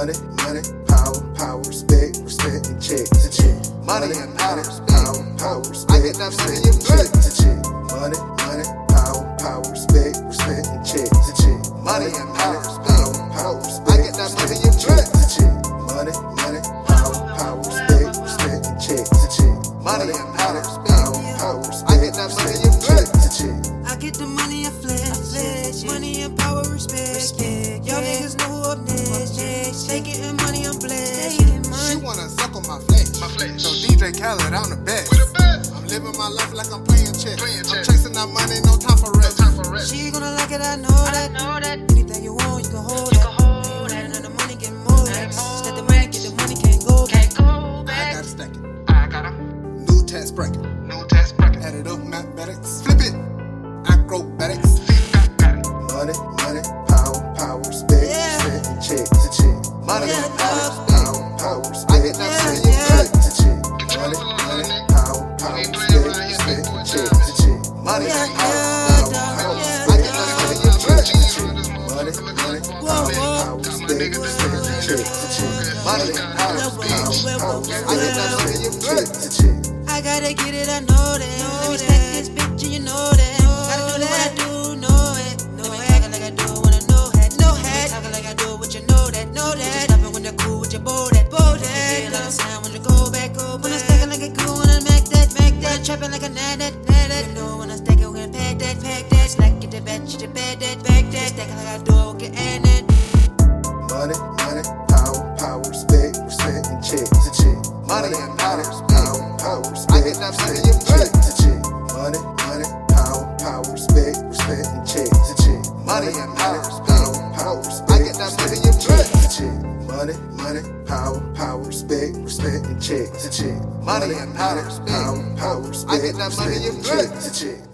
Money, money, power, power, respect, respect, and check to check. Money and power, respect. power, power, respect. I get that money in check blood. to check. Money, money, power, power, respect, respect, and check to check. Money and power, respect. power, power, respect. I get that money in check blood. to check. Money, money, power, power, respect, respect, and check to check. Money and my flesh. My flesh. So DJ Khaled, I'm the best. We the best. I'm living my life like I'm playing chess. Playing I'm chess. chasing that money, no time for No rest. time for rest. She gonna like it, I know that. Know that. Anything you want, you can hold it. hold And then the money get more. Get more Instead the money get the money can't go back. I gotta stack it. I got a New tax bracket. new test bracket. Add it up, mathematics. Flip it. Acrobatics. Got it. Money, money, power, power, respect, Yeah. respect, and check to check. Money Yeah, and power, Power, power, I respect, get that Yeah, money in yeah. blood. check to check. Get your Money, hustle on, money, nigga. power, power, ain't respect, playing around here, respect, nigga. and check to check. Money Yeah, and power, yeah, respect. dog. I Yeah, get that dog. money in blood. Money, money, Whoa, power, whoa. power, respect, respect, and check to check. Money and power, Whoa, respect. whoa, whoa, whoa, I get that whoa. money in blood. Check to check. I gotta get it, I know that. Let me stack this bitch, Trapping like a nat, that, that. You know when I stack it, we can pack that, pack that. Slack it, the batch, the bad, that, back that. Stack it like I do, we can add that. Money, money, power, power, respect, respect, and check to check. Money and power. Power, power, respect, I get that money respect, in blood. check to check. Money, money, power, power, respect, respect, and check to check. Money and. Power, Money, money, power, power, respect, respect, and checks, to check. Money and power, respect. Power, power, respect, I get that money respect, blood. and checks, to check.